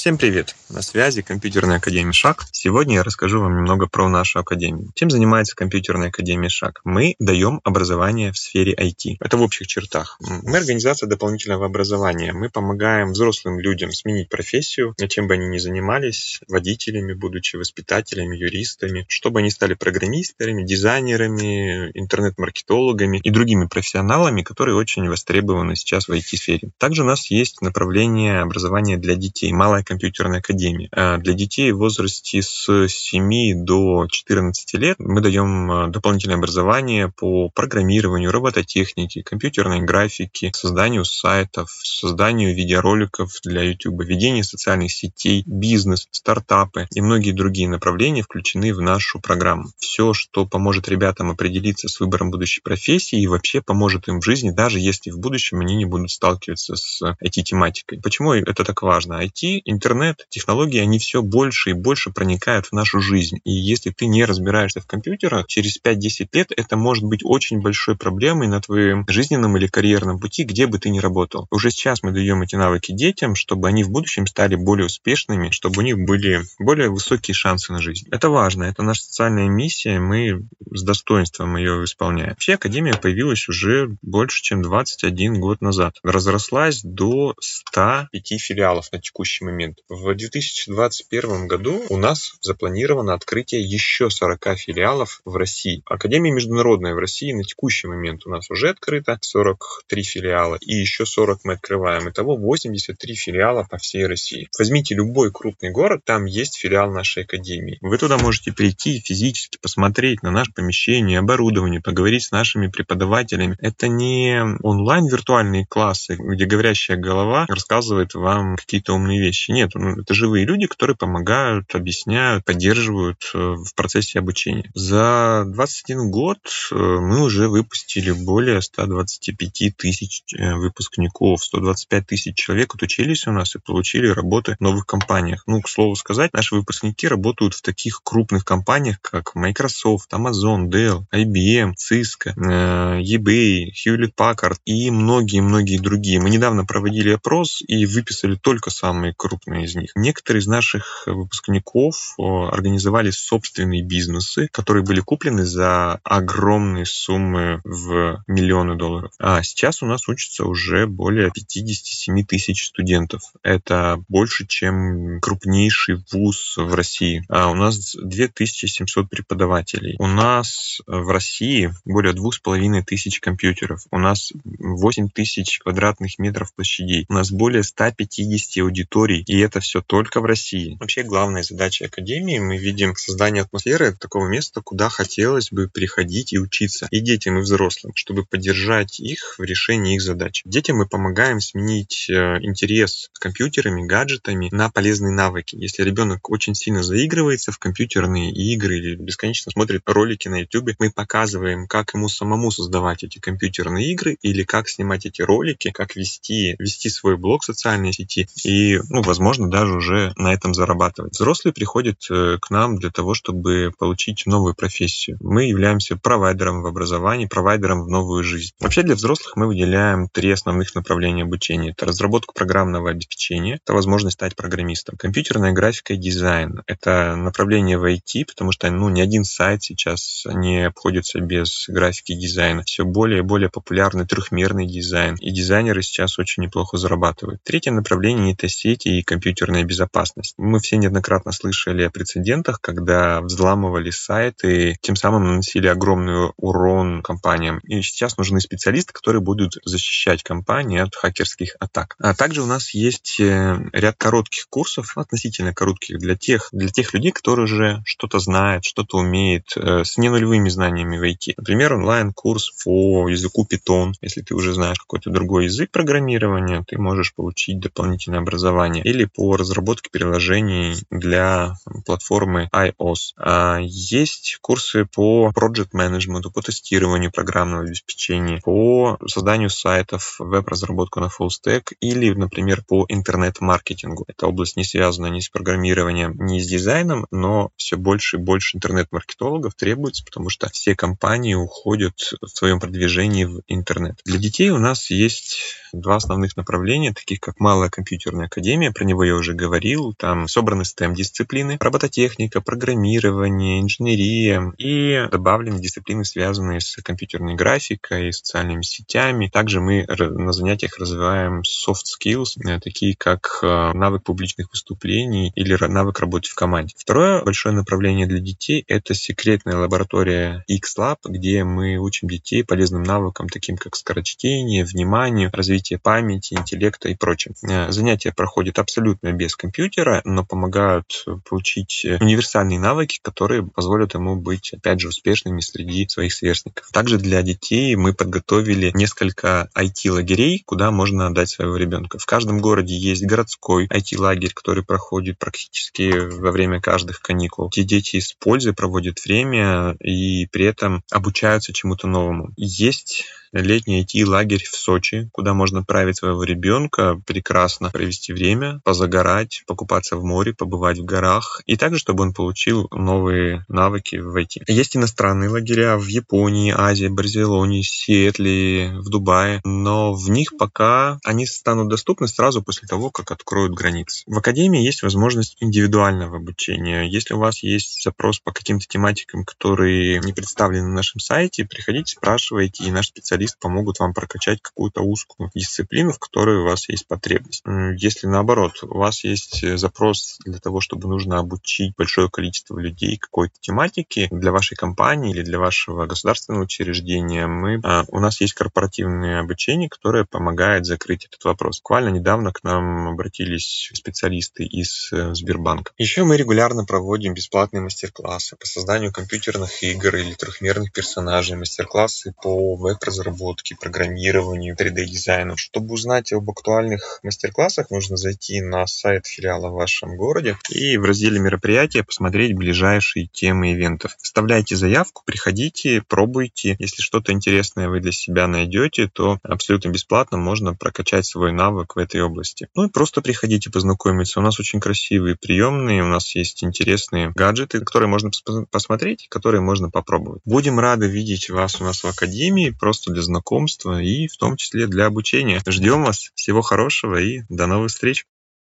Всем привет! На связи компьютерная академия «Шаг». Сегодня я расскажу вам немного про нашу академию. Чем занимается компьютерная академия «Шаг»? Мы даем образование в сфере IT. Это в общих чертах. Мы организация дополнительного образования. Мы помогаем взрослым людям сменить профессию, чем бы они ни занимались, водителями, будучи воспитателями, юристами, чтобы они стали программистами, дизайнерами, интернет-маркетологами и другими профессионалами, которые очень востребованы сейчас в IT-сфере. Также у нас есть направление образования для детей, малая компьютерной академии. А для детей в возрасте с 7 до 14 лет мы даем а, дополнительное образование по программированию, робототехнике, компьютерной графике, созданию сайтов, созданию видеороликов для YouTube, ведению социальных сетей, бизнес, стартапы и многие другие направления включены в нашу программу. Все, что поможет ребятам определиться с выбором будущей профессии и вообще поможет им в жизни, даже если в будущем они не будут сталкиваться с этой тематикой. Почему это так важно? IT интернет, технологии, они все больше и больше проникают в нашу жизнь. И если ты не разбираешься в компьютерах, через 5-10 лет это может быть очень большой проблемой на твоем жизненном или карьерном пути, где бы ты ни работал. Уже сейчас мы даем эти навыки детям, чтобы они в будущем стали более успешными, чтобы у них были более высокие шансы на жизнь. Это важно, это наша социальная миссия, мы с достоинством ее исполняем. Вообще Академия появилась уже больше, чем 21 год назад. Разрослась до 105 филиалов на текущий момент момент. В 2021 году у нас запланировано открытие еще 40 филиалов в России. Академия международная в России на текущий момент у нас уже открыто 43 филиала и еще 40 мы открываем. Итого 83 филиала по всей России. Возьмите любой крупный город, там есть филиал нашей академии. Вы туда можете прийти физически посмотреть на наше помещение, оборудование, поговорить с нашими преподавателями. Это не онлайн виртуальные классы, где говорящая голова рассказывает вам какие-то умные вещи. Нет, нет, ну, это живые люди, которые помогают, объясняют, поддерживают э, в процессе обучения. За 21 год э, мы уже выпустили более 125 тысяч э, выпускников, 125 тысяч человек отучились у нас и получили работы в новых компаниях. Ну, к слову сказать, наши выпускники работают в таких крупных компаниях, как Microsoft, Amazon, Dell, IBM, Cisco, eBay, Hewlett Packard и многие-многие другие. Мы недавно проводили опрос и выписали только самые крупные крупные из них. Некоторые из наших выпускников организовали собственные бизнесы, которые были куплены за огромные суммы в миллионы долларов. А сейчас у нас учатся уже более 57 тысяч студентов. Это больше, чем крупнейший вуз в России. А у нас 2700 преподавателей. У нас в России более двух с половиной тысяч компьютеров. У нас 8 тысяч квадратных метров площадей. У нас более 150 аудиторий и это все только в России. Вообще главная задача Академии мы видим создание атмосферы такого места, куда хотелось бы приходить и учиться и детям, и взрослым, чтобы поддержать их в решении их задач. Детям мы помогаем сменить э, интерес с компьютерами, гаджетами на полезные навыки. Если ребенок очень сильно заигрывается в компьютерные игры или бесконечно смотрит ролики на YouTube, мы показываем, как ему самому создавать эти компьютерные игры или как снимать эти ролики, как вести, вести свой блог в социальной сети и, ну, возможно, можно даже уже на этом зарабатывать. Взрослые приходят э, к нам для того, чтобы получить новую профессию. Мы являемся провайдером в образовании, провайдером в новую жизнь. Вообще для взрослых мы выделяем три основных направления обучения. Это разработка программного обеспечения, это возможность стать программистом, компьютерная графика и дизайн. Это направление в IT, потому что ну, ни один сайт сейчас не обходится без графики и дизайна. Все более и более популярный трехмерный дизайн. И дизайнеры сейчас очень неплохо зарабатывают. Третье направление — это сети и компьютерная безопасность. Мы все неоднократно слышали о прецедентах, когда взламывали сайты, тем самым наносили огромный урон компаниям. И сейчас нужны специалисты, которые будут защищать компании от хакерских атак. А также у нас есть э, ряд коротких курсов, относительно коротких, для тех, для тех людей, которые уже что-то знают, что-то умеют, э, с ненулевыми знаниями в IT. Например, онлайн-курс по языку Python. Если ты уже знаешь какой-то другой язык программирования, ты можешь получить дополнительное образование. Или по разработке приложений для платформы iOS. А есть курсы по project management, по тестированию программного обеспечения, по созданию сайтов, веб-разработку на full stack или, например, по интернет-маркетингу. Эта область не связана ни с программированием, ни с дизайном, но все больше и больше интернет-маркетологов требуется, потому что все компании уходят в своем продвижении в интернет. Для детей у нас есть два основных направления, таких как Малая компьютерная академия, про него я уже говорил, там собраны STEM-дисциплины, робототехника, программирование, инженерия и добавлены дисциплины, связанные с компьютерной графикой, социальными сетями. Также мы на занятиях развиваем soft skills, э, такие как э, навык публичных выступлений или навык работы в команде. Второе большое направление для детей — это секретная лаборатория X-Lab, где мы учим детей полезным навыкам, таким как скорочтение, внимание, развитие памяти, интеллекта и прочее. Э, занятия проходят абсолютно без компьютера, но помогают получить универсальные навыки, которые позволят ему быть, опять же, успешными среди своих сверстников. Также для детей мы подготовили несколько IT-лагерей, куда можно отдать своего ребенка. В каждом городе есть городской IT-лагерь, который проходит практически во время каждых каникул. Эти дети с пользой проводят время и при этом обучаются чему-то новому. Есть летний IT-лагерь в Сочи, куда можно отправить своего ребенка, прекрасно провести время, позагорать, покупаться в море, побывать в горах, и также, чтобы он получил новые навыки в IT. Есть иностранные лагеря в Японии, Азии, Барселоне, Сиэтле, в Дубае, но в них пока они станут доступны сразу после того, как откроют границы. В Академии есть возможность индивидуального обучения. Если у вас есть запрос по каким-то тематикам, которые не представлены на нашем сайте, приходите, спрашивайте, и наш специалист специалист помогут вам прокачать какую-то узкую дисциплину, в которой у вас есть потребность. Если наоборот, у вас есть э, запрос для того, чтобы нужно обучить большое количество людей какой-то тематике для вашей компании или для вашего государственного учреждения, мы, а, у нас есть корпоративное обучение, которое помогает закрыть этот вопрос. Буквально недавно к нам обратились специалисты из э, Сбербанка. Еще мы регулярно проводим бесплатные мастер-классы по созданию компьютерных игр или трехмерных персонажей, мастер-классы по веб-разработке разработке, программированию, 3D-дизайну. Чтобы узнать об актуальных мастер-классах, нужно зайти на сайт филиала в вашем городе и в разделе мероприятия посмотреть ближайшие темы ивентов. Вставляйте заявку, приходите, пробуйте. Если что-то интересное вы для себя найдете, то абсолютно бесплатно можно прокачать свой навык в этой области. Ну и просто приходите познакомиться. У нас очень красивые приемные, у нас есть интересные гаджеты, которые можно посмотреть, которые можно попробовать. Будем рады видеть вас у нас в Академии. Просто для для знакомства и в том числе для обучения. Ждем вас. Всего хорошего и до новых встреч.